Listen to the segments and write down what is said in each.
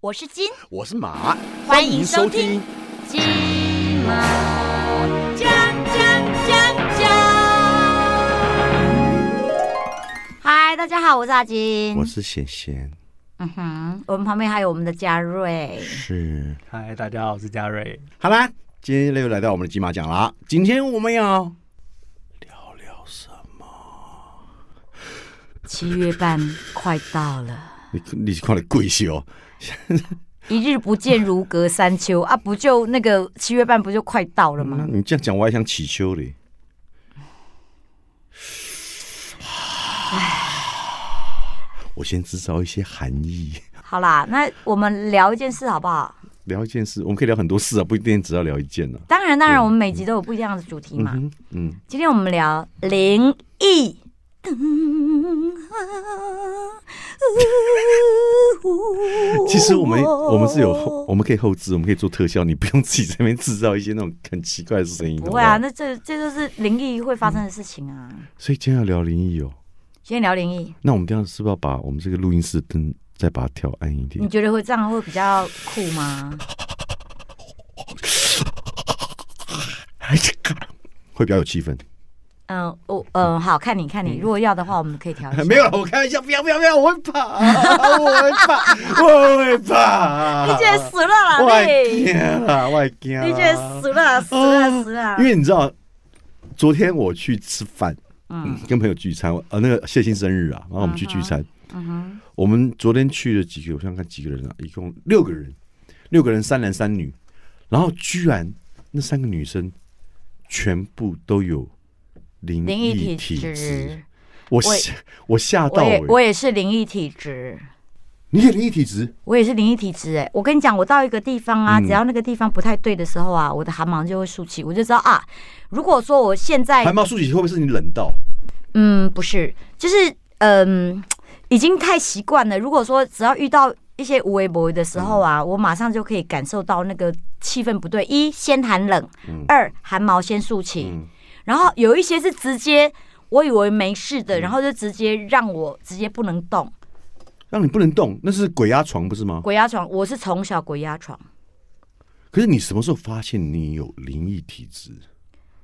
我是金，我是马，欢迎收听。金马奖奖奖奖。嗨，大家好，我是阿金。我是贤贤，嗯哼，我们旁边还有我们的嘉瑞。是。嗨，大家好，我是嘉瑞。好啦，今天又来到我们的金马奖啦。今天我们要聊聊什么？七月半快到了，你你看的贵秀，一日不见如隔三秋啊！不就那个七月半不就快到了吗？你这样讲我还想起秋嘞。我先制造一些含义，好啦，那我们聊一件事好不好？聊一件事，我们可以聊很多事啊，不一定只要聊一件呢、当然，当然，我们每集都有不一样的主题嘛。嗯嗯，今天我们聊灵异。其实我们我们是有后，我们可以后置，我们可以做特效，你不用自己在那边制造一些那种很奇怪的声音。不会啊，那这这就是灵异会发生的事情啊。所以今天要聊灵异哦。今天聊灵异，那我们这样是不是要把我们这个录音室灯再把它调暗一点你？觉得会这样会比较酷吗？会比较有气氛。嗯，我嗯好看你看你，如果要的话，我们可以调一下。没有了，我开玩笑，不要不要不要，我会怕，我会怕，我会怕。你觉得死了啦我你？惊了，我惊了。你觉得死了死了死了因？为你知道，昨天我去吃饭，嗯跟朋友聚餐，呃，那个谢欣生日啊，然后我们去聚餐。嗯哼，我们昨天去了几个，我想想看几个人啊，一共六个人，六个人三男三女，然后居然那三个女生全部都有灵灵异体体质，我我吓到哎、我也我也是灵异体质。你也灵异体质？我也是灵异体质哎、我跟你讲，我到一个地方啊，嗯只要那个地方不太对的时候啊，我的汗毛就会竖起，我就知道啊。如果说我现在汗毛竖起会不会是你冷到？嗯不是，就是嗯已经太习惯了。如果说只要遇到一些无微不微的时候啊，我马上就可以感受到那个气氛不对。一先寒冷，嗯二汗毛先竖起，嗯，然后有一些是直接我以为没事嗯的，然后就直接让我直接不能动。让你不能动，那是鬼压床不是吗？鬼压床，我是从小鬼压床，可是你什么时候发现你有灵异体质？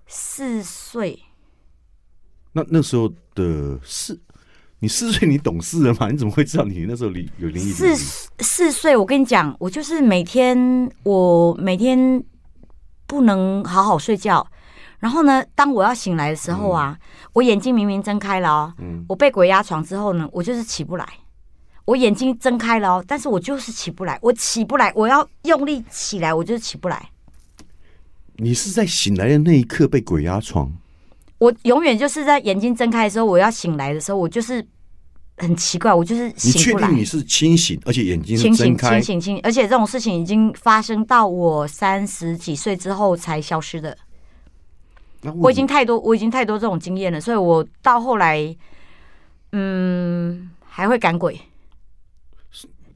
四岁。那那时候的四，你四岁你懂事了吗？你怎么会知道你那时候里有灵异体四？四岁，我跟你讲，我就是每天我每天不能好好睡觉，然后呢，当我要醒来的时候啊，我眼睛明明睁开了哦，嗯我被鬼压床之后呢，我就是起不来。我眼睛睁开了哦，但是我就是起不来，我起不来，我要用力起来，我就是起不来。你是在醒来的那一刻被鬼压床？我永远就是在眼睛睁开的时候，我要醒来的时候，我就是很奇怪，我就是你确醒不来。定你是清醒，而且眼睛是清醒、睁开清？醒、清醒，而且这种事情已经发生到我三十几岁之后才消失的。我已经太多，我已经太多这种经验了，所以我到后来，嗯，还会赶鬼。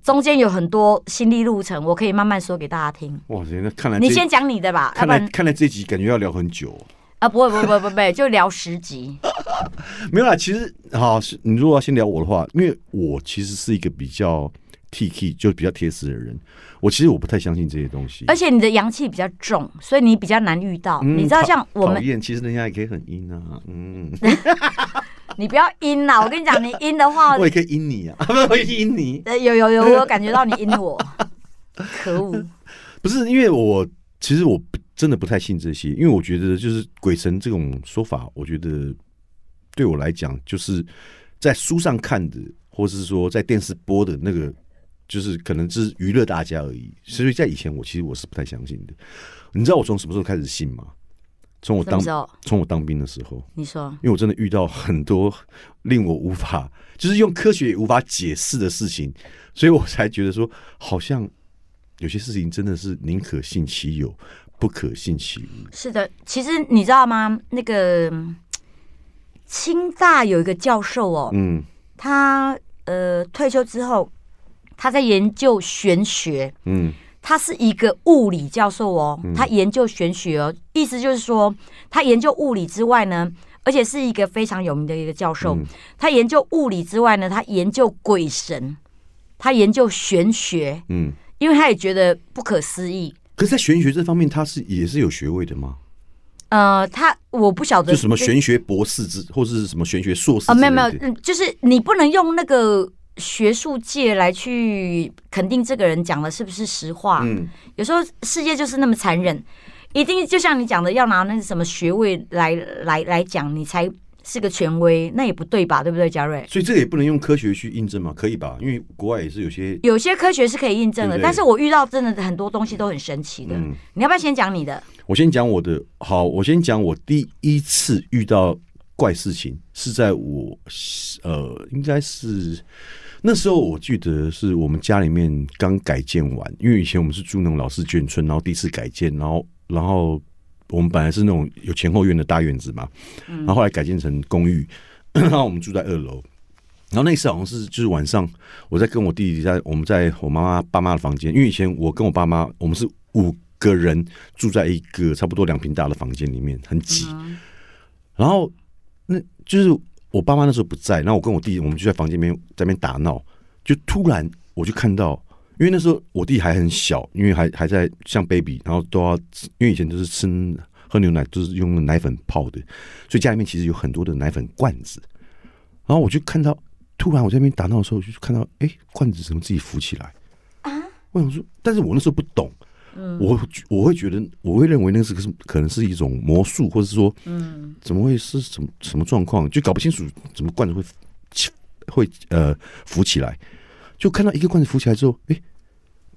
中间有很多心理路程，我可以慢慢说给大家听。哇塞，那看来你先讲你的吧，看来看来这集感觉要聊很久哦、啊，不会，不会，不会，不会，就聊十集。没有啦，其实好，是你如果要先聊我的话，因为我其实是一个比较 T K 就比较贴实的人，我其实我不太相信这些东西。而且你的阳气比较重，所以你比较难遇到。嗯你知道，像我们讨，厌，其实人家也可以很阴啊，嗯，你不要阴啦！我跟你讲，你阴的话，我也可以阴你啊，不，我也阴你，呃，有有有，我有感觉到你阴我，可恶！不是因为我其实我不真的不太信这些，因为我觉得就是鬼神这种说法，我觉得对我来讲，就是在书上看的，或是说在电视播的那个，就是可能只是娱乐大家而已。所以在以前，我其实我是不太相信的。你知道我从什么时候开始信吗？从我当？从我当兵的时候，你说因为我真的遇到很多令我无法，就是用科学也无法解释的事情，所以我才觉得说，好像有些事情真的是宁可信其有，不可信其无。是的，其实你知道吗？那个嗯清大有一个教授哦，嗯他呃退休之后，他在研究玄学，嗯他是一个物理教授哦，他研究玄学哦，意思就是说，他研究物理之外呢，而且是一个非常有名的一个教授。嗯他研究物理之外呢，他研究鬼神。他研究玄学，嗯，因为他也觉得不可思议。可是，在玄学这方面，他是也是有学位的吗？呃，他我不晓得就什么玄学博士之，或者是什么玄学硕士啊？没有没有，嗯，就是你不能用那个学术界来去肯定这个人讲的是不是实话。嗯，有时候世界就是那么残忍，一定就像你讲的，要拿那什么学位来来来讲，你才是个权威，那也不对吧？对不对，嘉瑞？所以这个也不能用科学去印证嘛？可以吧？因为国外也是有些，有些科学是可以印证的，对对但是我遇到真的很多东西都很神奇的。嗯，你要不要先讲你的？我先讲我的，好，我先讲我第一次遇到怪事情是在我呃，应该是那时候我记得是我们家里面刚改建完，因为以前我们是住那种老式眷村，然后第一次改建，然后然后我们本来是那种有前后院的大院子嘛，然后后来改建成公寓，然后我们住在二楼。然后那次好像是就是晚上，我在跟我弟弟在我们在我妈妈爸妈的房间，因为以前我跟我爸妈我们是五个人住在一个差不多两平大的房间里面，很挤。然后那就是我爸妈那时候不在，然后我跟我弟我们就在房间里面在那边打闹，就突然我就看到，因为那时候我弟还很小，因为还还在像 baby，然后都要因为以前都是吃喝牛奶都是用奶粉泡的，所以家里面其实有很多的奶粉罐子。然后我就看到，突然我在那边打闹的时候，我就看到，哎，罐子怎么自己浮起来啊？我想说，但是我那时候不懂，我我会觉得，我会认为那是个是可能是一种魔术，或者是说，嗯，怎么会是什么什么状况，就搞不清楚怎么罐子会起会呃浮起来，就看到一个罐子浮起来之后，哎，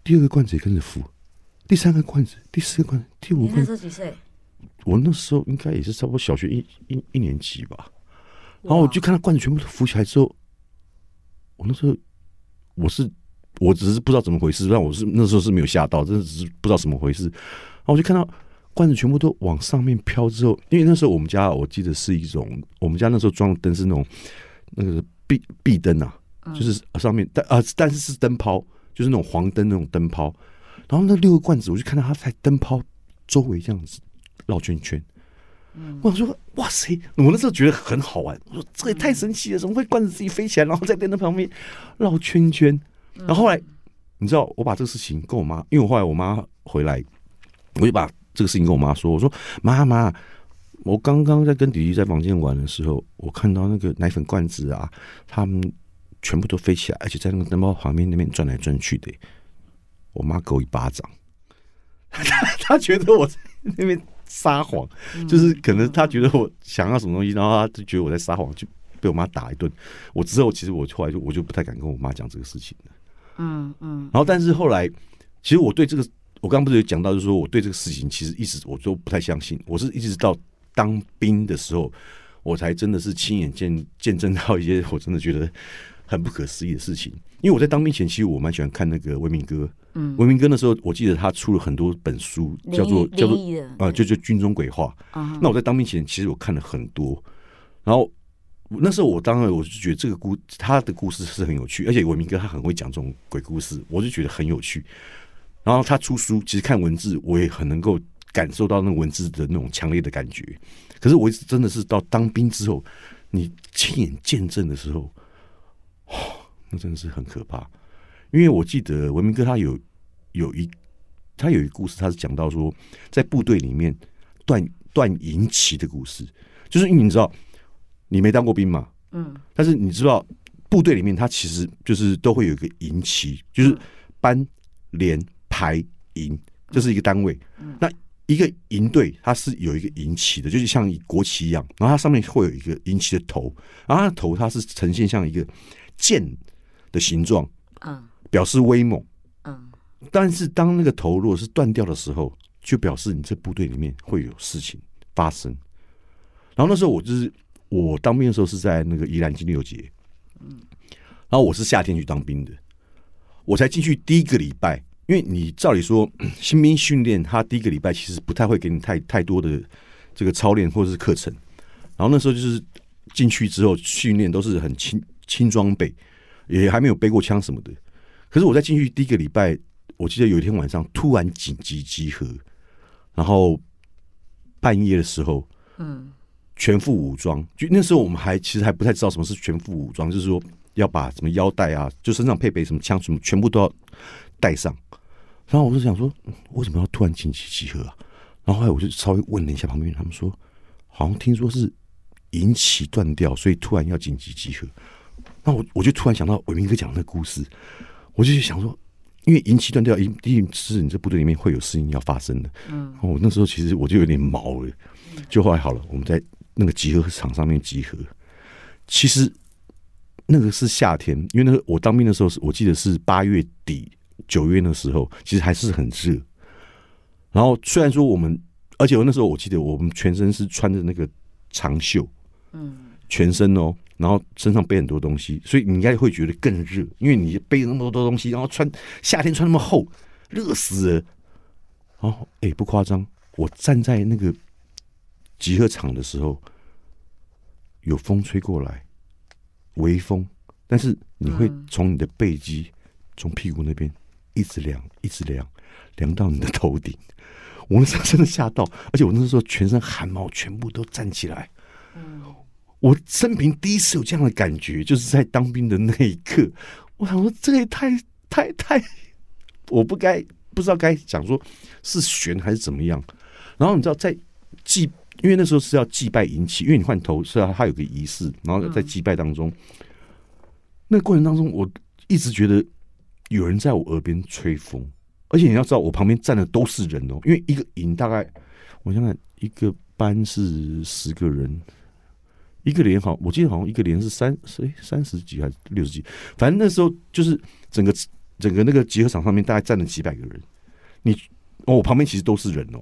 第二个罐子也跟着浮，第三个罐子，第四个罐子，第五个罐子，时候几岁？我那时候应该也是差不多小学一一一年级吧，然后我就看到罐子全部都浮起来之后，我那时候我是我只是不知道怎么回事，但我是那时候是没有吓到，真的只是不知道怎么回事。然后我就看到罐子全部都往上面飘之后，因为那时候我们家我记得是一种，我们家那时候装的灯是那种那个壁壁灯啊，就是上面但啊但是是灯泡，就是那种黄灯那种灯泡。然后那六个罐子，我就看到它在灯泡周围这样子绕圈圈。我想说，哇塞！我那时候觉得很好玩，我说这个也太神奇了，怎么会罐子自己飞起来，然后在电灯的旁边绕圈圈？然后后来，你知道，我把这个事情跟我妈，因为我后来我妈回来，我就把这个事情跟我妈说，我说妈妈，我刚刚在跟弟弟在房间玩的时候，我看到那个奶粉罐子啊，他们全部都飞起来，而且在那个灯泡旁边那边转来转去的。我妈给我一巴掌，她觉得我在那边撒谎，就是可能她觉得我想要什么东西，然后她就觉得我在撒谎，就被我妈打一顿。我之后其实我后来就我就不太敢跟我妈讲这个事情了。嗯嗯然后，但是后来，其实我对这个，我刚刚不是有讲到，就是说我对这个事情其实一直我都不太相信。我是一直到当兵的时候，我才真的是亲眼见见证到一些我真的觉得很不可思议的事情。因为我在当兵前，其实我蛮喜欢看那个《文明哥》。嗯，文明哥那时候，我记得他出了很多本书，叫做叫做啊，就就军中鬼话。嗯那我在当兵前，其实我看了很多，然后那时候我当然我就觉得这个故他的故事是很有趣，而且文明哥他很会讲这种鬼故事，我就觉得很有趣。然后他出书，其实看文字我也很能够感受到那文字的那种强烈的感觉。可是我一直真的是到当兵之后，你亲眼见证的时候，哦，那真的是很可怕。因为我记得文明哥他有有一他有一个故事，他是讲到说在部队里面断断营旗的故事，就是因为你知道你没当过兵嘛，嗯。但是你知道部队里面它其实就是都会有一个营旗，就是班连排营，这是一个单位。那一个营队它是有一个营旗的，就是像国旗一样，然后它上面会有一个营旗的头，然后它的头它是呈现像一个剑的形状，嗯。表示威猛。嗯。但是当那个头如果是断掉的时候，就表示你这部队里面会有事情发生。然后那时候我就是我当兵的时候是在那个宜兰金六节，然后我是夏天去当兵的，我才进去第一个礼拜，因为你照理说 新兵训练，他第一个礼拜其实不太会给你太太多的这个操练或者是课程。然后那时候就是进去之后训练都是很轻轻装备，也还没有背过枪什么的。可是我在进去第一个礼拜，我记得有一天晚上突然紧急集合，然后半夜的时候嗯全副武装，就那时候我们还其实还不太知道什么是全副武装，就是说要把什么腰带啊，就身上配备什么枪什么，全部都要带上。然后我就想说，嗯为什么要突然紧急集合啊？然后后来我就稍微问了一下旁边人，他们说，好像听说是引起断掉，所以突然要紧急集合。那我我就突然想到伟明哥讲的那个故事，我就想说，因为引起断掉，一定是你这部队里面会有事情要发生的。嗯，我那时候其实我就有点毛了，就后来好了，我们在那个集合场上面集合。其实那个是夏天，因为那个我当兵的时候是我记得是八月底九月那时候，其实还是很热。然后虽然说我们，而且我那时候我记得我们全身是穿着那个长袖，嗯，全身哦，然后身上背很多东西，所以你应该会觉得更热，因为你背那么多东西，然后穿夏天穿那么厚，热死了。然后哎，不夸张，我站在那个集合场的时候，有风吹过来，微风，但是你会从你的背肌，从屁股那边一直凉，一直凉，凉到你的头顶。我那时候真的吓到，而且我那时候全身汗毛全部都站起来。我生平第一次有这样的感觉，就是在当兵的那一刻。我想说，这也太太太，我不该不知道该讲说是悬还是怎么样。然后你知道，在祭，因为那时候是要祭拜引起，因为你换头是要它有个仪式，然后在祭拜当中，那个过程当中，我一直觉得有人在我耳边吹风，而且你要知道，我旁边站的都是人哦，因为一个营大概我想想，一个班是十个人。一个连好，我记得好像一个连是三谁三十几还是六十几，反正那时候就是整个整个那个集合场上面大概站了几百个人。你哦，我旁边其实都是人哦，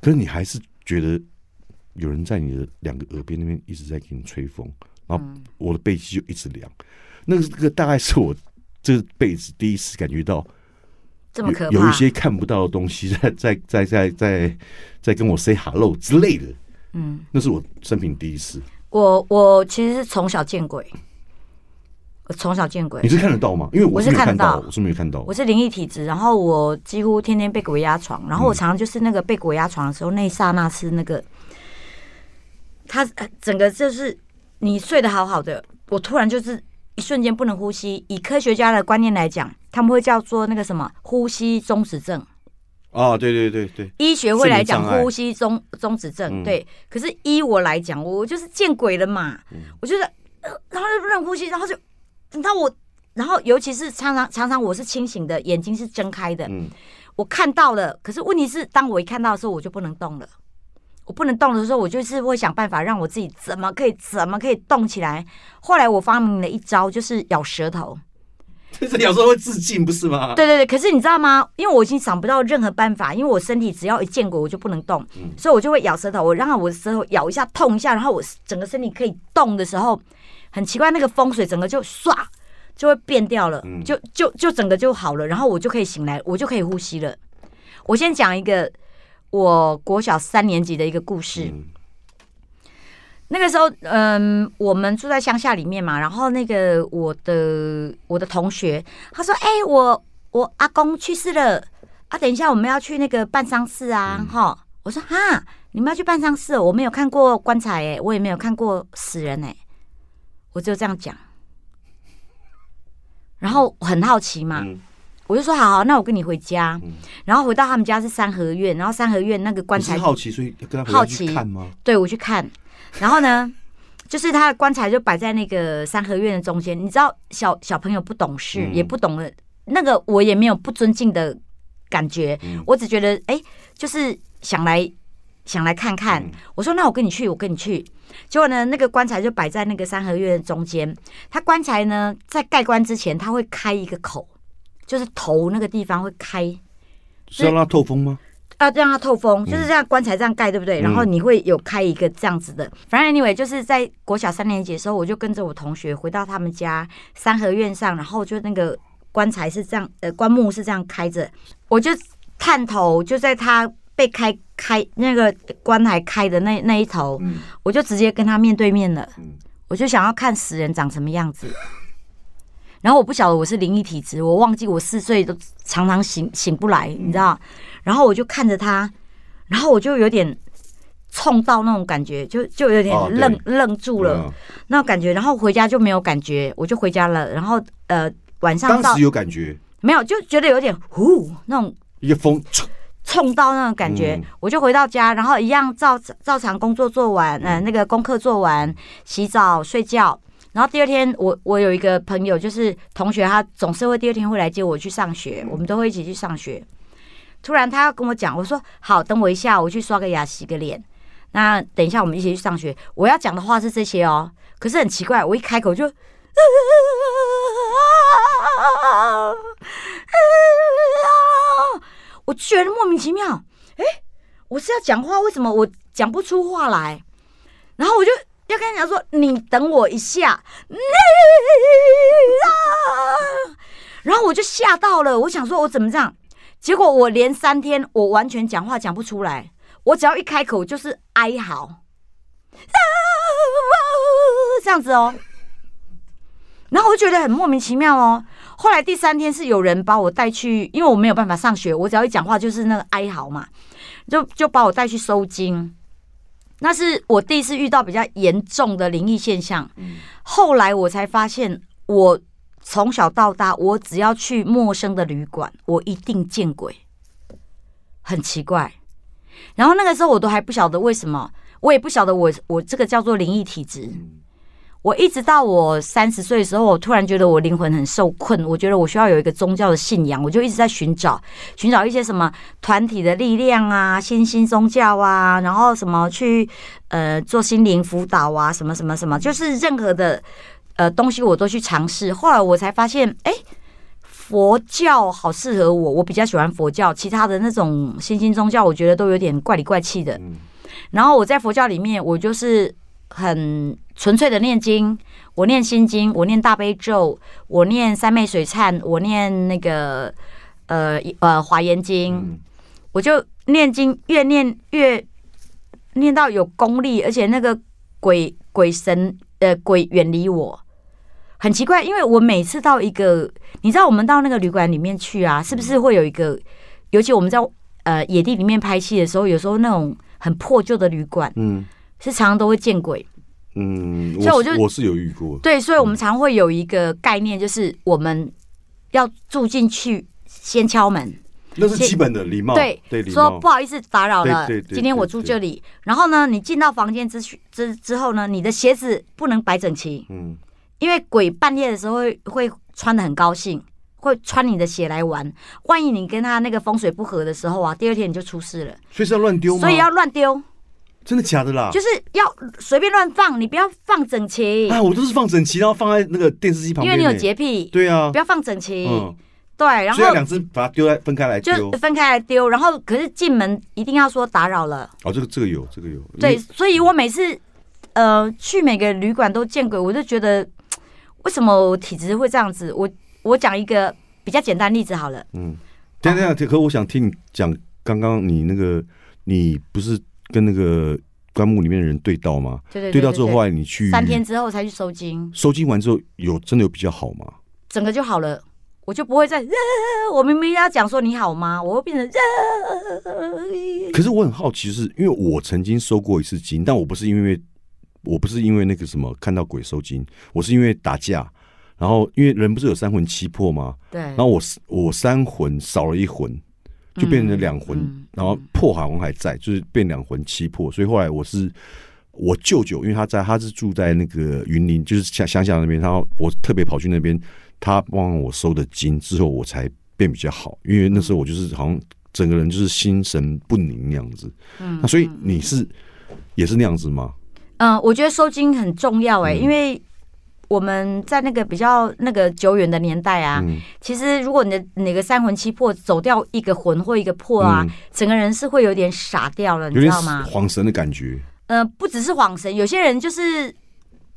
可是你还是觉得有人在你的两个耳边那边一直在给你吹风，然后我的背脊就一直凉。那个这个大概是我这辈子第一次感觉到这么可怕，有有一些看不到的东西在 在在在在在跟我 say hello 之类的。嗯，那是我生平第一次。我我其实是从小见鬼，我从小见鬼你，是看得到吗？因为我我是看得到我是没有看到我。是灵异体质，然后我几乎天天被鬼压床，然后我常常就是那个被鬼压床的时候，那一刹那是那个，他呃整个就是你睡得好好的，我突然就是一瞬间不能呼吸。以科学家的观念来讲，他们会叫做那个什么呼吸中止症。哦，对对对对，医学会来讲呼吸中中止症，嗯对。可是依我来讲，我就是见鬼了嘛，嗯我觉得，呃然后就不能呼吸，然后就等到我，然后尤其是常常常常我是清醒的，眼睛是睁开的，嗯，我看到了，可是问题是，当我一看到的时候，我就不能动了。我不能动的时候，我就是会想办法让我自己怎么可以怎么可以动起来。后来我发明了一招，就是咬舌头。这有时候会自尽，不是吗？对对对，可是你知道吗？因为我已经想不到任何办法，因为我身体只要一见鬼，我就不能动，所以我就会咬舌头。我让我的舌头咬一下，痛一下，然后我整个身体可以动的时候，很奇怪，那个风水整个就唰就会变掉了，嗯就就就整个就好了，然后我就可以醒来，我就可以呼吸了。我先讲一个我国小三年级的一个故事。嗯那个时候，嗯，我们住在乡下里面嘛，然后那个我的我的同学，他说：“哎、我我阿公去世了啊，等一下我们要去那个办丧事啊，哈、我说：“哈，你们要去办丧事哦？我没有看过棺材哎，我也没有看过死人哎，我就这样讲。然后我很好奇嘛，嗯我就说：好好，那我跟你回家。嗯然后回到他们家是三合院，然后三合院那个棺材好奇，所以跟他好奇去看吗？对我去看，然后呢，就是他的棺材就摆在那个三合院的中间。你知道小小朋友不懂事，嗯也不懂得那个，我也没有不尊敬的感觉，嗯我只觉得哎、就是想来想来看看。嗯我说那我跟你去，我跟你去。结果呢，那个棺材就摆在那个三合院的中间。他棺材呢，在盖棺之前，他会开一个口，就是头那个地方会开。是要让它透风吗？要让它透风，就是这样棺材这样盖，对不对？嗯然后你会有开一个这样子的。反正 anyway，就是在国小三年级的时候，我就跟着我同学回到他们家三合院上，然后就那个棺材是这样，呃，棺木是这样开着，我就探头就在他被开开那个棺材开的那那一头，嗯我就直接跟他面对面了嗯，我就想要看死人长什么样子。然后我不晓得我是灵异体质，我忘记我四岁都常常醒醒不来，你知道？然后我就看着他，然后我就有点冲到那种感觉，就就有点哦愣、愣住了、嗯那种感觉，然后回家就没有感觉，我就回家了，然后呃晚上当时有感觉，没有就觉得有点呼那种一个风，冲到那种感觉，嗯我就回到家，然后一样照照常工作做完，嗯呃，那个功课做完，洗澡睡觉。然后第二天，我我有一个朋友，就是同学，他总是会第二天会来接我去上学，嗯我们都会一起去上学。突然他要跟我讲，我说好，等我一下，我去刷个牙，洗个脸。那等一下我们一起去上学。我要讲的话是这些哦，可是很奇怪，我一开口就。我觉得莫名其妙，哎、我是要讲话，为什么我讲不出话来？然后我就要跟他讲说：“你等我一下。”然后我就吓到了，我想说我怎么这样？结果我连三天我完全讲话讲不出来，我只要一开口就是哀嚎，这样子哦。然后我就觉得很莫名其妙哦。后来第三天是有人把我带去，因为我没有办法上学，我只要一讲话就是那个哀嚎嘛，就就把我带去收金。那是我第一次遇到比较严重的灵异现象。后来我才发现，我从小到大，我只要去陌生的旅馆，我一定见鬼，很奇怪。然后那个时候我都还不晓得为什么，我也不晓得我我这个叫做灵异体质。我一直到我三十岁的时候，我突然觉得我灵魂很受困，我觉得我需要有一个宗教的信仰，我就一直在寻找，寻找一些什么团体的力量啊、新兴宗教啊，然后什么去呃做心灵辅导啊，什么什么什么，就是任何的呃东西我都去尝试。后来我才发现，哎、佛教好适合我，我比较喜欢佛教，其他的那种新兴宗教，我觉得都有点怪里怪气的。嗯然后我在佛教里面，我就是很纯粹的念经，我念心经，我念大悲咒，我念三昧水忏，我念那个呃呃华严经，嗯我就念经越念越念到有功力，而且那个鬼鬼神呃鬼远离我。很奇怪，因为我每次到一个，你知道我们到那个旅馆里面去啊，是不是会有一个？尤其我们在呃野地里面拍戏的时候，有时候那种很破旧的旅馆，嗯是常常都会见鬼。嗯，所以我就我是有遇过，对，所以我们常会有一个概念，就是我们要住进去，先敲门，那是基本的礼貌，对说不，好意思打扰了对对，对今天我住这里。然后呢，你进到房间之之之后呢，你的鞋子不能摆整齐，嗯因为鬼半夜的时候会会穿的很高兴，会穿你的鞋来玩。万一你跟他那个风水不合的时候啊，第二天你就出事了。所以是要乱丢吗？所以要乱丢，真的假的啦？就是要随便乱放，你不要放整齐，啊，我都是放整齐，然后放在那个电视机旁边呢，因为你有洁癖，对啊不，要放整齐。嗯，对，然后两只把它丢在分开来丢就。分开来丢，然后可是进门一定要说打扰了。哦，这个这个有，这个有，对，所以我每次呃去每个旅馆都见鬼，我就觉得 为什么我体质会这样子？我我讲一个比较简单例子好了，嗯，等等可我想听你讲刚刚你那个，你不是跟那个棺木里面的人对到吗？对对对对到之后，后来来你去三天之后才去收金，收金完之后，有真的有比较好吗？整个就好了。我就不会再，呃我明明要讲说你好吗？我会变成，呃可是我很好奇，是因为我曾经收过一次金，但我不是因为我不是因为那个什么看到鬼收金，我是因为打架，然后因为人不是有三魂七魄吗？对，然后我我三魂少了一魂，就变成两魂，嗯然后破海王还在，就是变两魂七魄，所以后来我是。我舅舅，因为他在，他是住在那个云林，就是乡乡下那边，然后我特别跑去那边，他帮我收的金之后，我才变比较好，因为那时候我就是好像整个人就是心神不宁那样子。嗯那所以你是也是那样子吗？嗯，我觉得收金很重要哎、嗯因为我们在那个比较那个久远的年代啊，嗯其实如果你的哪个三魂七魄走掉一个魂或一个魄啊，嗯整个人是会有点傻掉了，你知道吗？恍神的感觉，呃，不只是恍神，有些人就是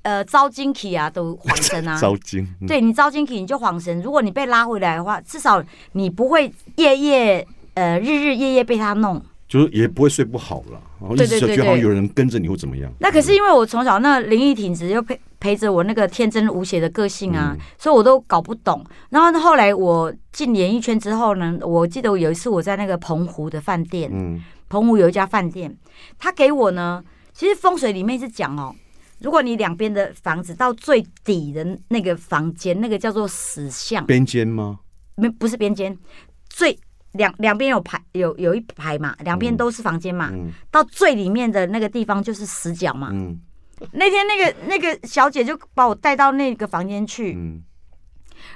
呃招精体啊，都恍神啊。招惊。嗯，对你招精体，你就恍神。如果你被拉回来的话，至少你不会夜夜呃日日夜夜被他弄。就是也不会睡不好了，然后一直觉得好像有人跟着你或怎么样。那可是因为我从小那灵异体质又陪陪着我那个天真无邪的个性啊，嗯所以我都搞不懂。然后后来我进演艺圈之后呢，我记得有一次我在那个澎湖的饭店，嗯澎湖有一家饭店，他给我呢，其实风水里面是讲哦，如果你两边的房子到最底的那个房间，那个叫做死巷，边间吗？没不是边间，最两两边有排有有一排嘛，两边都是房间嘛，嗯到最里面的那个地方就是死角嘛。嗯 那天那个那个小姐就把我带到那个房间去，嗯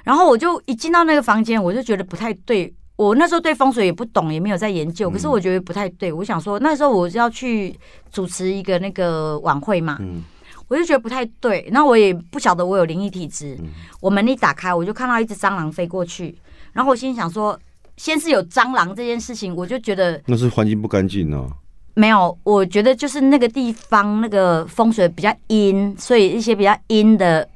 然后我就一进到那个房间，我就觉得不太对。我那时候对风水也不懂，也没有在研究，可是我觉得不太对。我想说，那时候我是要去主持一个那个晚会嘛，嗯我就觉得不太对。那我也不晓得我有灵异体质。嗯我门一打开，我就看到一只蟑螂飞过去，然后我心里想说，先是有蟑螂这件事情，我就觉得那是环境不干净啊。没有，我觉得就是那个地方那个风水比较阴，所以一些比较阴的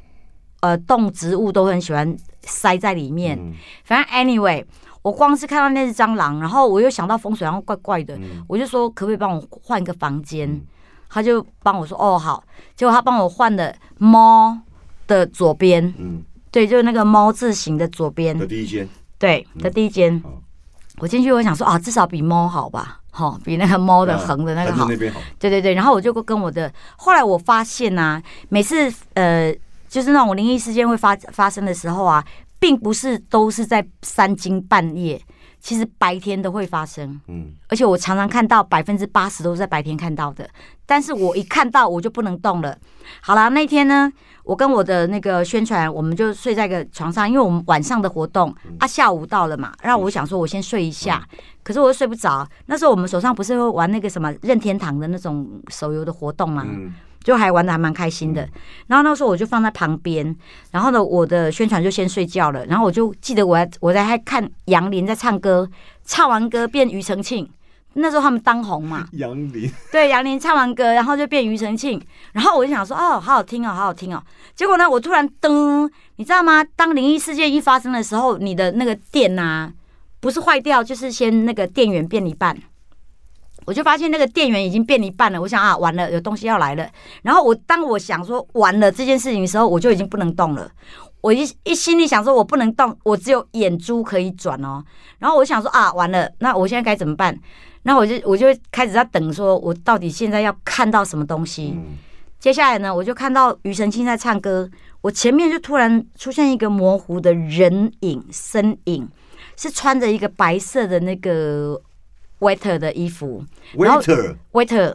呃动植物都很喜欢塞在里面。嗯。反正 anyway，我光是看到那只蟑螂，然后我又想到风水好像怪怪的，嗯我就说可不可以帮我换一个房间？他就帮我说哦好，结果他帮我换了猫的左边，嗯，对，就是那个猫字形的左边。的，第一间，对的第一间。好。我进去，我想说啊，至少比猫好吧，好、比那个猫的横的那个好。对对对，然后我就跟我的，后来我发现呐、每次呃，就是那种灵异事件会发发生的时候啊，并不是都是在三更半夜，其实白天都会发生，嗯而且我常常看到百分之八十都是在白天看到的，但是我一看到我就不能动了。好啦，那天呢，我跟我的那个宣传，我们就睡在一个床上，因为我们晚上的活动啊，下午到了嘛，然后我想说我先睡一下，可是我又睡不着。那时候我们手上不是会玩那个什么任天堂的那种手游的活动吗？嗯就还玩的还蛮开心的。然后那时候我就放在旁边，然后呢，我的宣传就先睡觉了。然后我就记得我在我在还看杨林在唱歌，唱完歌变庾澄庆。那时候他们当红嘛，杨林，对，杨林唱完歌，然后就变庾澄庆，然后我就想说，哦，好好听哦，好好听哦。结果呢，我突然噔，你知道吗？当灵异事件一发生的时候，你的那个电呐、不是坏掉，就是先那个电源变一半。我就发现那个电源已经变一半了，我想啊，完了，有东西要来了。然后我当我想说完了这件事情的时候，我就已经不能动了。我一一心里想说，我不能动，我只有眼珠可以转哦。然后我想说啊，完了，那我现在该怎么办？那我就我就开始在等，说我到底现在要看到什么东西。嗯接下来呢，我就看到庾澄庆在唱歌，我前面就突然出现一个模糊的人影身影，是穿着一个白色的那个 waiter 的衣服，waiter，，waiter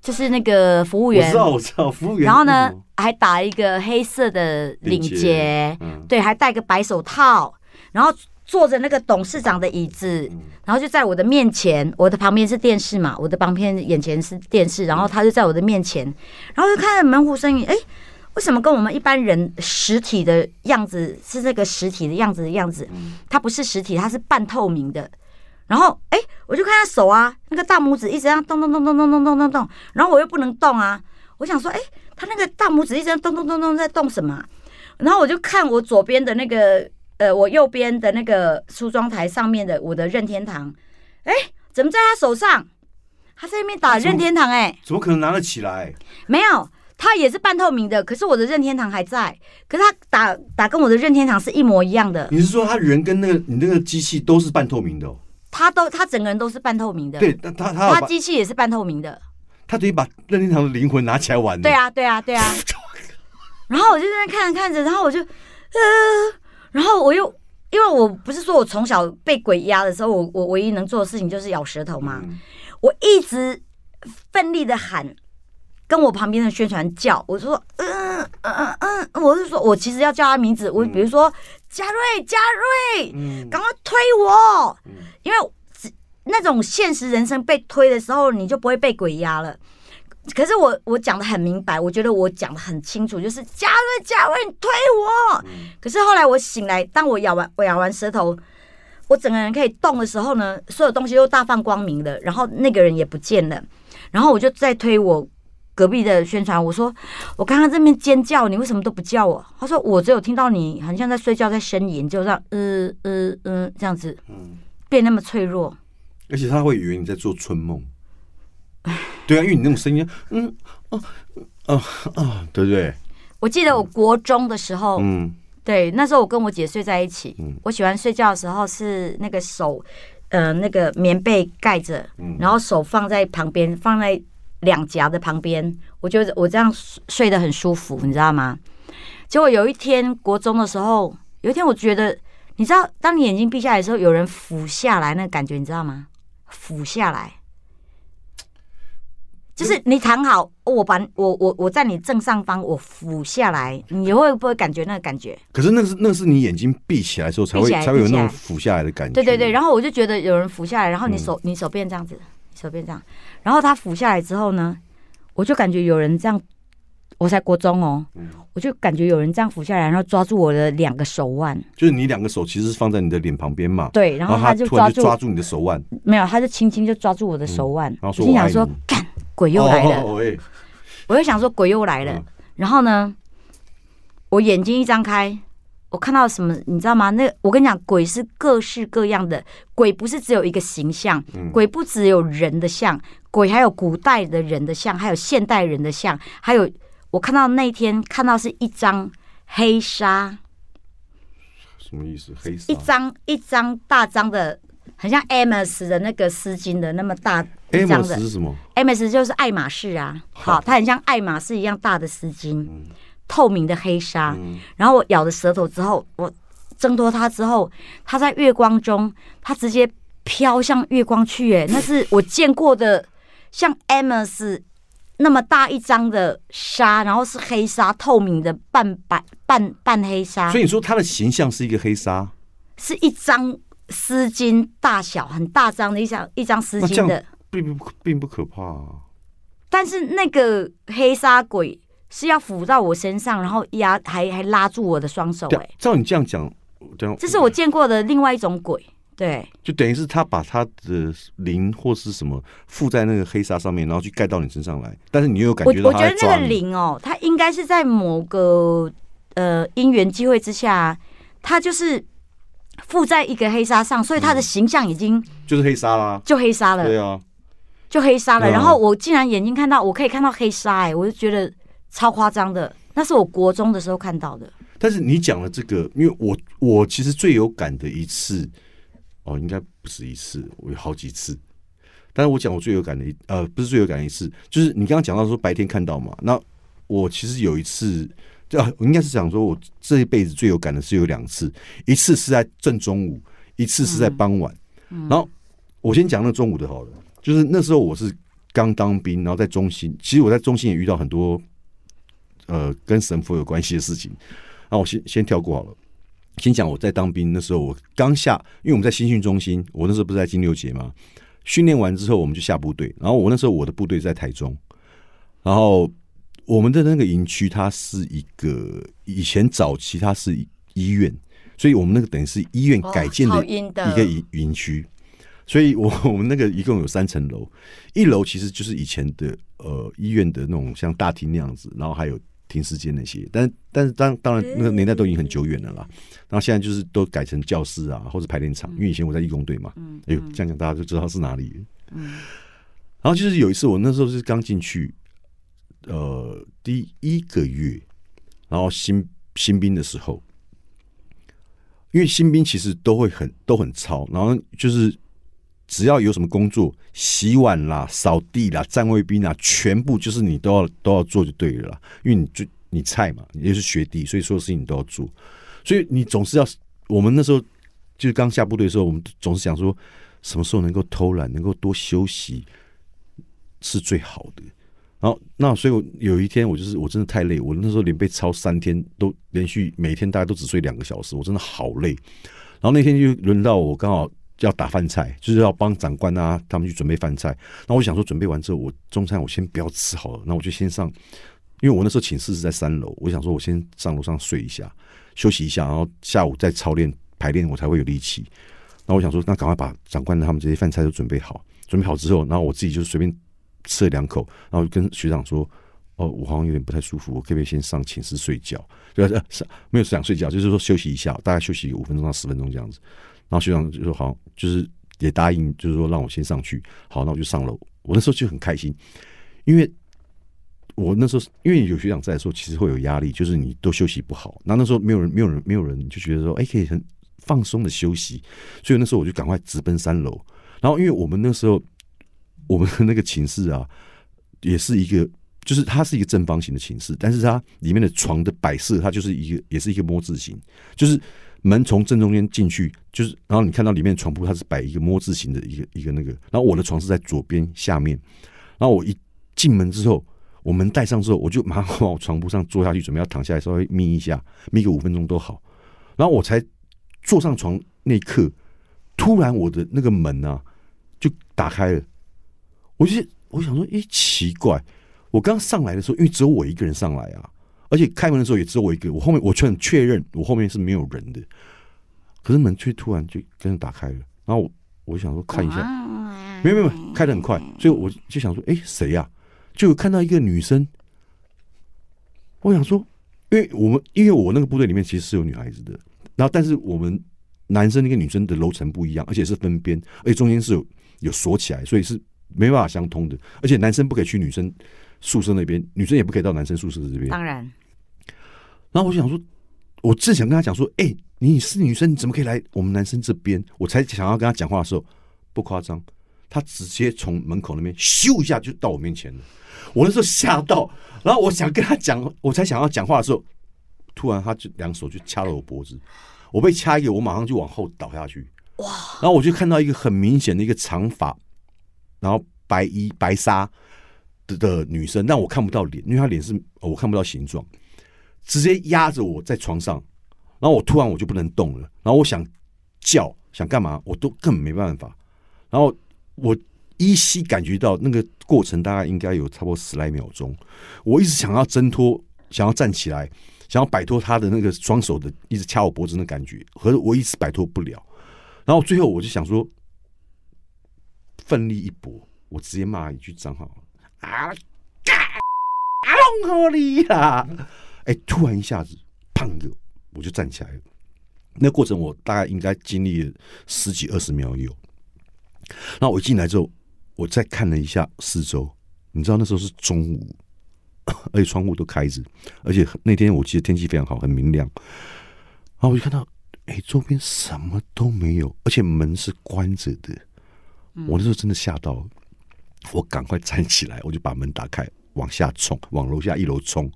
就是那个服务员。我知，道我知道，服务员。然后呢还打一个黑色的领领结对，还戴个白手套，然后坐着那个董事长的椅子，嗯。然后就在我的面前，我的旁边是电视嘛，我的旁边眼前是电视，然后他就在我的面前，然后就看到门户声音，哎，为什么跟我们一般人实体的样子是这个实体的样子的样子？它不是实体，它是半透明的。然后，哎，我就看他手啊，那个大拇指一直这样动动动动动动动动动，然后我又不能动啊，我想说，哎，他那个大拇指一直在动动动动在动什么啊、然后我就看我左边的那个，呃，我右边的那个梳妆台上面的我的任天堂，哎，怎么在他手上？他在那边打任天堂、哎，怎么可能拿得起来？没有，他也是半透明的，可是我的任天堂还在，可是他打打跟我的任天堂是一模一样的，你是说他人跟那个你那个机器都是半透明的哦？他都他整个人都是半透明的，对，他他他他机器也是半透明的，他等于把任天堂的灵魂拿起来玩。对，啊，对啊，对啊。然后我就在那看着看着，然后我就，呃，然后我又，因为我不是说我从小被鬼压的时候，我我唯一能做的事情就是咬舌头嘛，嗯。我一直奋力的喊，跟我旁边的宣传叫，我就说，嗯嗯嗯嗯，我是说我其实要叫他名字，我比如说嘉瑞，嘉瑞，嗯赶快推我嗯，因为那种现实人生被推的时候，你就不会被鬼压了。可是我我讲的很明白，我觉得我讲的很清楚，就是嘉瑞嘉瑞，你推我。嗯可是后来我醒来，当我咬完我咬完舌头，我整个人可以动的时候呢，所有东西都大放光明了，然后那个人也不见了，然后我就在推我隔壁的宣传，我说我刚刚这边尖叫，你为什么都不叫我？他说我只有听到你好像在睡觉，在呻吟，就这样，呃呃呃这样子嗯，变那么脆弱。而且他会以为你在做春梦。对啊，因为你那种声音，嗯，哦，哦，哦，对不对？我记得我国中的时候，嗯对，那时候我跟我姐睡在一起。嗯我喜欢睡觉的时候是那个手呃那个棉被盖着，嗯然后手放在旁边，放在两颊的旁边，我觉得我这样睡睡得很舒服，你知道吗？结果有一天国中的时候，有一天我觉得，你知道，当你眼睛闭下来的时候，有人俯下来，那个感觉你知道吗？俯下来，就是你躺好，我把我我我在你正上方，我俯下来，你会不会感觉那个感觉？可是那是那是你眼睛闭起来的时候才会才会有那种俯下来的感觉。对对对，然后我就觉得有人俯下来，然后你嗯手、你手变这样子，你手边这样，然后他俯下来之后呢，我就感觉有人这样，我才国中哦，嗯。我就感觉有人这样俯下来，然后抓住我的两个手腕，就是你两个手其实是放在你的脸旁边嘛，对，然后他就抓住，然就抓住你的手腕，没有，他就轻轻就抓住我的手腕，然后我心想说干，鬼又来了，我就想说鬼又来了，嗯。然后呢，我眼睛一张开，我看到什么，你知道吗？那我跟你讲，鬼是各式各样的，鬼不是只有一个形象，嗯。鬼不只有人的像，鬼还有古代的人的像，还有现代人的像，还有我看到那天看到是一张黑纱，什么意思？黑纱？一张一张大张的，很像 Amos 的那个丝巾的那么大一张 Amos 的是什么？，Amos 就是爱马仕啊，好，它很像爱马仕一样大的丝巾，透明的黑纱。嗯。然后我咬了舌头之后，我挣脱它之后，它在月光中，它直接飘向月光去，哎，那是我见过的像 Amos 那么大一张的纱，然后是黑纱，透明的半白半半黑纱。所，以你说它的形象是一个黑纱，是一张丝巾大小很大张的一张一张丝巾的，并不并不可怕啊。但是那个黑纱鬼是要浮到我身上，然后压还还拉住我的双手、对照你这样讲，这是我见过的另外一种鬼，对。就等于是他把他的灵或是什么附在那个黑纱上面，然后去盖到你身上来，但是你又有感觉到他我觉得那个。灵哦，它应该是在某个呃因缘机会之下，它就是附在一个黑纱上，所以它的形象已经就是黑纱啦。就黑纱了，对啊，就黑纱了。然后我竟然眼睛看到，我可以看到黑纱，哎，我就觉得超夸张的。那是我国中的时候看到的，但是你讲了这个，因为我我其实最有感的一次，哦，应该不是一次，我有好几次。但是我讲我最有感的一呃，不是最有感的一次，就是你刚刚讲到说白天看到嘛，那我其实有一次，就啊我应该是讲说我这一辈子最有感的是有两次，一次是在正中午，一次是在傍晚。然后我先讲那中午的好了，就是那时候我是刚当兵，然后在中心，其实我在中心也遇到很多呃跟神佛有关系的事情。那我先先跳过好了。先讲我在当兵那时候，我刚下，因为我们在新训中心，我那时候不是在金六节嘛，训练完之后我们就下部队，然后我那时候我的部队在台中，然后我们的那个营区它是一个以前早期它是医院，所以我们那个等于是医院改建的一个营营区，所以我我们那个一共有三层楼，一楼其实就是以前的呃医院的那种像大厅那样子，然后还有停尸间那些，但但是当当然那个年代都已经很久远了啦，然后现在就是都改成教室啊或者排练场，因为以前我在义工队嘛，哎呦这样讲大家就知道是哪里了。然后就是有一次我那时候是刚进去，呃第一个月，然后新新兵的时候，因为新兵其实都会很都很糙，然后就是只要有什么工作，洗碗啦、扫地啦、站卫兵啦，全部就是你都要都要做就对了。因为你就你菜嘛，你又是学弟，所以所有事情你都要做，所以你总是要。我们那时候就是刚下部队的时候，我们总是想说，什么时候能够偷懒，能够多休息是最好的。然后那所以，我有一天我就是我真的太累，我那时候连被超三天，都连续每天大概都只睡两个小时，我真的好累。然后那天就轮到我刚好要打饭菜，就是要帮长官啊他们去准备饭菜。那我想说，准备完之后，我中餐我先不要吃好了，那我就先上，因为我那时候寝室是在三楼，我想说我先上楼上睡一下，休息一下，然后下午再操练排练，我才会有力气。那我想说，那赶快把长官他们这些饭菜都准备好，准备好之后，然后我自己就随便吃了两口，然后跟学长说：“哦，我好像有点不太舒服，我可不可以先上寝室睡觉？”就是呃是没有想睡觉，就是说休息一下，大概休息五分钟到十分钟这样子。然后学长就说：“好，就是也答应，就是说让我先上去。”好，那我就上楼。我那时候就很开心，因为我那时候因为有学长在的时候，其实会有压力，就是你都休息不好。那那时候没有人，没有人，没有人就觉得说：“哎，可以很放松的休息，所以那时候我就赶快直奔三楼。然后因为我们那时候我们的那个寝室啊，也是一个，就是它是一个正方形的寝室，但是它里面的床的摆设，它就是一个，也是一个摸字形，就是门从正中间进去，就是然后你看到里面床铺，它是摆一个摸字形的一个一个那个，然后我的床是在左边下面，然后我一进门之后，我门带上之后，我就马上往我床铺上坐下去，准备要躺下来稍微眯一下，眯个五分钟都好，然后我才坐上床那一刻，突然我的那个门啊就打开了，我就我想说，诶，奇怪，我刚上来的时候，因为只有我一个人上来啊，而且开门的时候也只有我一个，我后面我却很确认我后面是没有人的，可是门却突然就跟着打开了，然后我我想说看一下，没有没有开的很快，所以我就想说，哎，谁呀、就看到一个女生，我想说，因为我们因为我那个部队里面其实是有女孩子的，然后但是我们男生跟女生的楼层不一样，而且是分边，而且中间是有有锁起来，所以是没办法相通的。而且男生不可以去女生宿舍那边，女生也不可以到男生宿舍这边。当然，然后我就想说，我正想跟他讲说，哎、你是女生，你怎么可以来我们男生这边？我才想要跟他讲话的时候，不夸张，他直接从门口那边咻一下就到我面前了。我那时候吓到，然后我想跟他讲，我才想要讲话的时候，突然他就两手就掐了我脖子，我被掐一个，我马上就往后倒下去。哇！然后我就看到一个很明显的一个长发，然后白衣白纱的的女生，但我看不到脸，因为她脸是我看不到形状。直接压着我在床上，然后我突然我就不能动了，然后我想叫想干嘛，我都根本没办法。然后我依稀感觉到那个过程大概应该有差不多十来秒钟，我一直想要挣脱，想要站起来，想要摆脱他的那个双手的一直掐我脖子的感觉，可是我一直摆脱不了。然后最后我就想说，奋力一搏，我直接骂一句脏话啊！干啊弄好你啦！哎，突然一下子，砰的，我就站起来了。那过程我大概应该经历了十几二十秒有。然后我一进来之后，我再看了一下四周，你知道那时候是中午，而且窗户都开着，而且那天我记得天气非常好，很明亮。然后我就看到，哎，周边什么都没有，而且门是关着的。我那时候真的吓到了，我赶快站起来，我就把门打开，往下冲，往楼下一楼冲。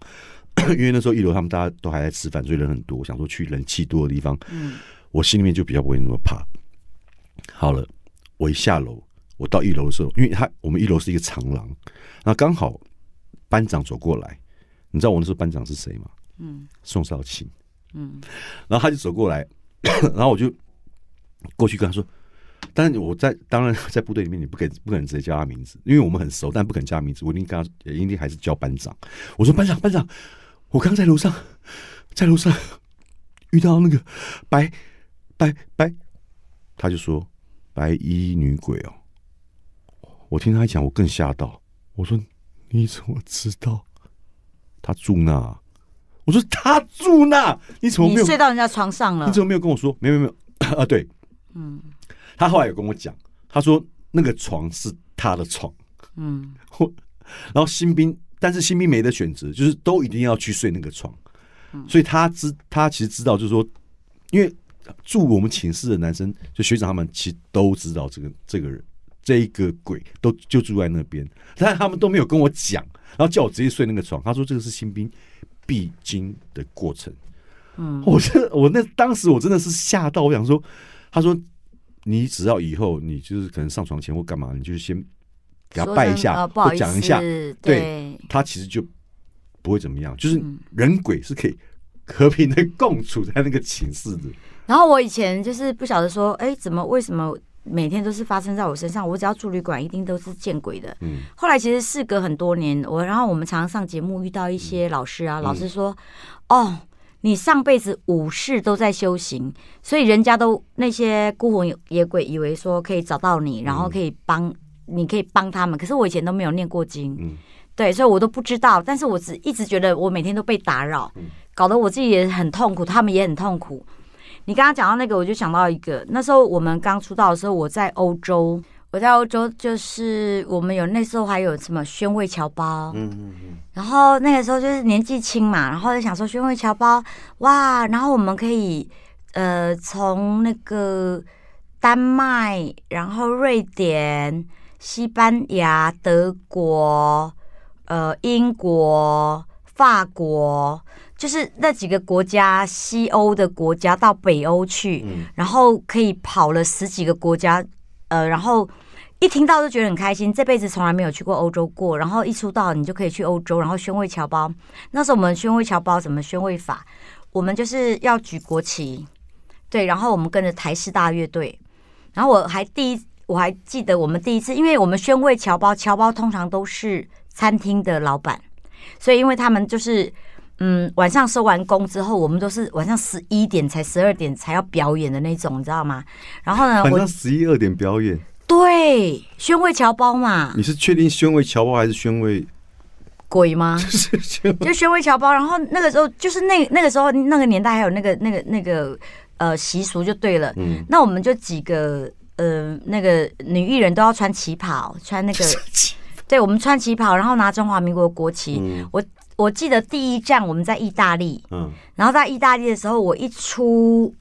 因为那时候一楼他们大家都还在吃饭，所以人很多。我想说去人气多的地方，我心里面就比较不会那么怕。好了，我一下楼，我到一楼的时候，因为他我们一楼是一个长廊，那刚好班长走过来，你知道我那时候班长是谁吗？嗯，宋少卿。嗯，然后他就走过来，然后我就过去跟他说。但是我在当然在部队里面，你不可以不可能直接叫他名字，因为我们很熟，但不肯叫他名字，我一定跟他也一定还是叫班长。我说班长班长，我刚在楼上，在楼上遇到那个白白白，他就说白衣女鬼哦。我听他讲，我更吓到。我说你怎么知道他住那？我说他住那，你怎么没有？睡到人家床上了你，怎么没有跟我说？没有没有没有啊，对，嗯，他后来有跟我讲，他说那个床是他的床，嗯，我 然后新兵，但是新兵没得选择，就是都一定要去睡那个床，所以他知他其实知道，就是说，因为住我们寝室的男生，就学长他们其实都知道这个这个人这一个鬼都就住在那边，但他们都没有跟我讲，然后叫我直接睡那个床。他说这个是新兵必经的过程。嗯，我这我那当时我真的是吓到，我想说，他说你只要以后你就是可能上床前或干嘛，你就是先给他说拜一下，声呃不好意思，或讲一下，对对，他其实就不会怎么样，就是嗯人鬼是可以和平的共处在那个寝室的。然后我以前就是不晓得说，哎，怎么为什么每天都是发生在我身上？我只要住旅馆，一定都是见鬼的。嗯后来其实事隔很多年，我然后我们常常上节目遇到一些老师啊，老师说，哦。你上辈子五世都在修行，所以人家都那些孤魂野鬼以为说可以找到你，然后可以帮你可以帮他们。可是我以前都没有念过经，嗯对，所以我都不知道。但是我只一直觉得我每天都被打扰，搞得我自己也很痛苦，他们也很痛苦。你刚刚讲到那个，我就想到一个，那时候我们刚出道的时候，我在欧洲，我在欧洲就是我们有那时候还有什么宣慰侨胞，嗯嗯然后那个时候就是年纪轻嘛，然后就想说宣慰侨胞哇，然后我们可以呃，从那个丹麦，然后瑞典、西班牙、德国、呃，英国、法国，就是那几个国家，西欧的国家到北欧去，嗯然后可以跑了十几个国家，呃，然后一听到就觉得很开心，这辈子从来没有去过欧洲过，然后一出道你就可以去欧洲，然后宣慰侨胞。那时候我们宣慰侨胞怎么宣慰法？我们就是要举国旗，对，然后我们跟着台式大乐队，然后我还第一我还记得我们第一次，因为我们宣慰侨胞，侨胞通常都是餐厅的老板，所以因为他们就是。嗯，晚上收完工之后，我们都是晚上十一点才十二点才要表演的那种，你知道吗？然后呢，晚上十一二点表演，对宣慰侨胞嘛，你是确定宣慰侨胞还是宣慰？鬼吗？是宣就宣慰侨胞，然后那个时候就是那那个时候那个年代还有那个那个那个呃习俗就对了。嗯，那我们就几个呃那个女艺人都要穿旗袍，穿那个 对，我们穿旗袍，然后拿中华民国的国旗。嗯。我记得第一站我们在意大利，嗯。然后在意大利的时候，我一出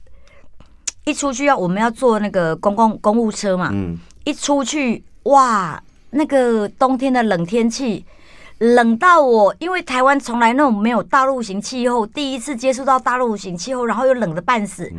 一出去要我们要坐那个公共公务车嘛，嗯，一出去哇，那个冬天的冷天气，冷到我，因为台湾从来那种没有大陆型气候，第一次接触到大陆型气候，然后又冷的半死，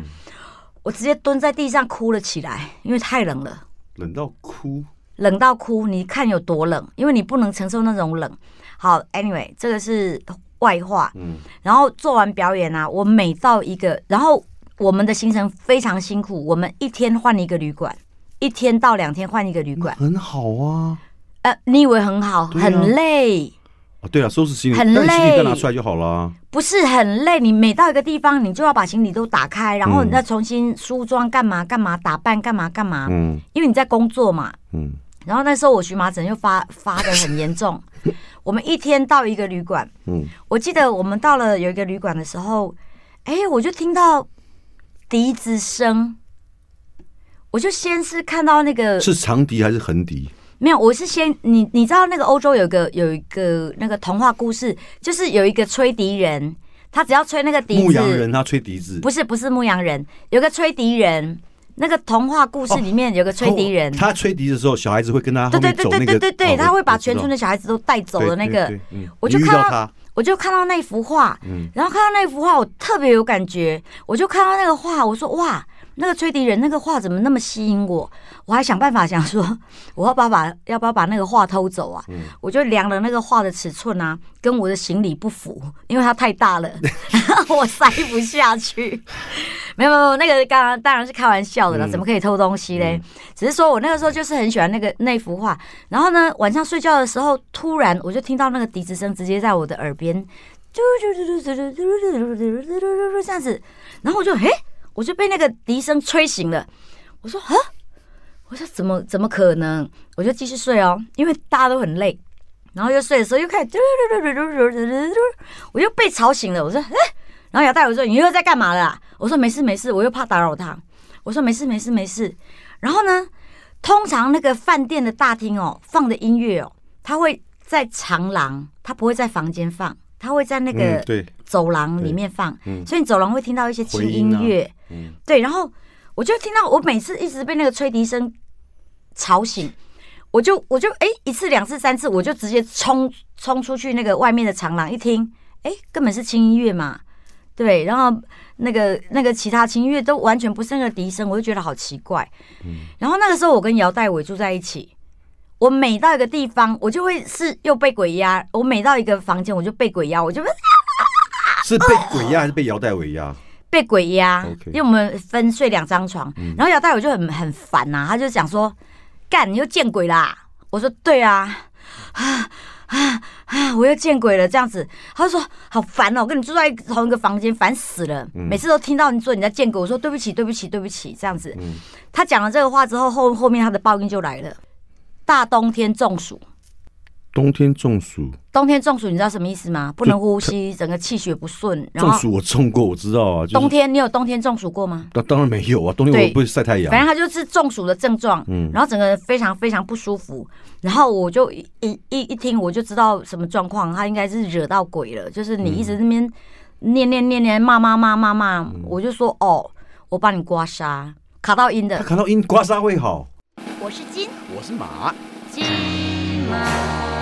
我直接蹲在地上哭了起来，因为太冷了。冷到哭，冷到哭，你看有多冷，因为你不能承受那种冷。好，anyway，这个是外话。嗯然后做完表演啊，我每到一个，然后我们的行程非常辛苦，我们一天换一个旅馆，一天到两天换一个旅馆。很好啊。呃，你以为很好，啊很累，啊，对了，收拾行李，很累行李累再拿出来就好了。不是很累。你每到一个地方，你就要把行李都打开，然后嗯你再重新梳妆，干嘛干嘛，打扮干嘛干嘛，嗯因为你在工作嘛。嗯，然后那时候我荨麻疹又发发的很严重，我们一天到一个旅馆，嗯我记得我们到了有一个旅馆的时候，哎，我就听到笛子声，我就先是看到那个是长笛还是横笛？没有，我是先你你知道那个欧洲有个有一个那个童话故事，就是有一个吹笛人，他只要吹那个笛子，牧羊人他吹笛子，不是不是牧羊人，有个吹笛人。那个童话故事里面有个吹笛人，哦他吹笛的时候，小孩子会跟他后对对对对对对对，哦他会把全村的小孩子都带走的那个我就看到我就看到那幅画，嗯然后看到那幅画，我特别有感觉。我就看到那个画，我说哇，那个吹笛人那个画怎么那么吸引我？我还想办法想说，我要不要把要不要把那个画偷走啊？嗯我就量了那个画的尺寸啊，跟我的行李不符，因为它太大了，我塞不下去。没有没有，那个刚刚当然是开玩笑的了，嗯怎么可以偷东西嘞？只是说我那个时候就是很喜欢那个那幅画，然后呢，晚上睡觉的时候，突然我就听到那个笛子声直接在我的耳边，嘟嘟嘟嘟嘟嘟嘟嘟嘟嘟嘟嘟这样子，然后我就诶，我就被那个笛声吹醒了。我说啊，我说怎么怎么可能？我就继续睡哦，因为大家都很累。然后又睡的时候又开始嘟嘟嘟嘟嘟嘟嘟嘟，我又被吵醒了。我说哎、然后姚大夫说你又在干嘛了、我说没事没事，我又怕打扰他。我说没事没事没事。然后呢，通常那个饭店的大厅哦，放的音乐哦，他会在长廊，他不会在房间放。它会在那个走廊里面放，嗯所以你走廊会听到一些轻音乐。嗯对，然后我就听到我每次一直被那个吹笛声吵醒，我就我就哎一次两次三次，我就直接冲冲出去那个外面的长廊，一听哎根本是轻音乐嘛，对，然后那个那个其他轻音乐都完全不是那个笛声，我就觉得好奇怪。嗯然后那个时候我跟姚代伟住在一起。我每到一个地方，我就会是又被鬼压。我每到一个房间，我就被鬼压，我就 是被鬼压还是被姚代伟压？被鬼压因为我们分睡两张床，然后姚代伟就很很烦呐、他就讲说：“干，你又见鬼啦！”我说：“对啊，啊啊啊，我又见鬼了。”这样子，他就说：“好烦哦，我跟你住在同一个房间，烦死了。每次都听到你说你在见鬼，我说对不起，对不起，对不起，这样子。嗯他讲了这个话之后，后后面他的报应就来了。大冬天中暑，冬天中暑，冬天中暑，你知道什么意思吗？不能呼吸，整个气血不顺。然后中暑我中过，我知道啊。就是冬天，你有冬天中暑过吗？那当然没有啊，冬天我不会晒太阳反。正他就是中暑的症状，嗯然后整个人非常非常不舒服，然后我就一一一一听我就知道什么状况，他应该是惹到鬼了，就是你一直那边念念念念骂骂骂骂骂，我就说哦，我帮你刮痧，卡到阴的。他卡到阴刮痧会好。我是金我是马。金马。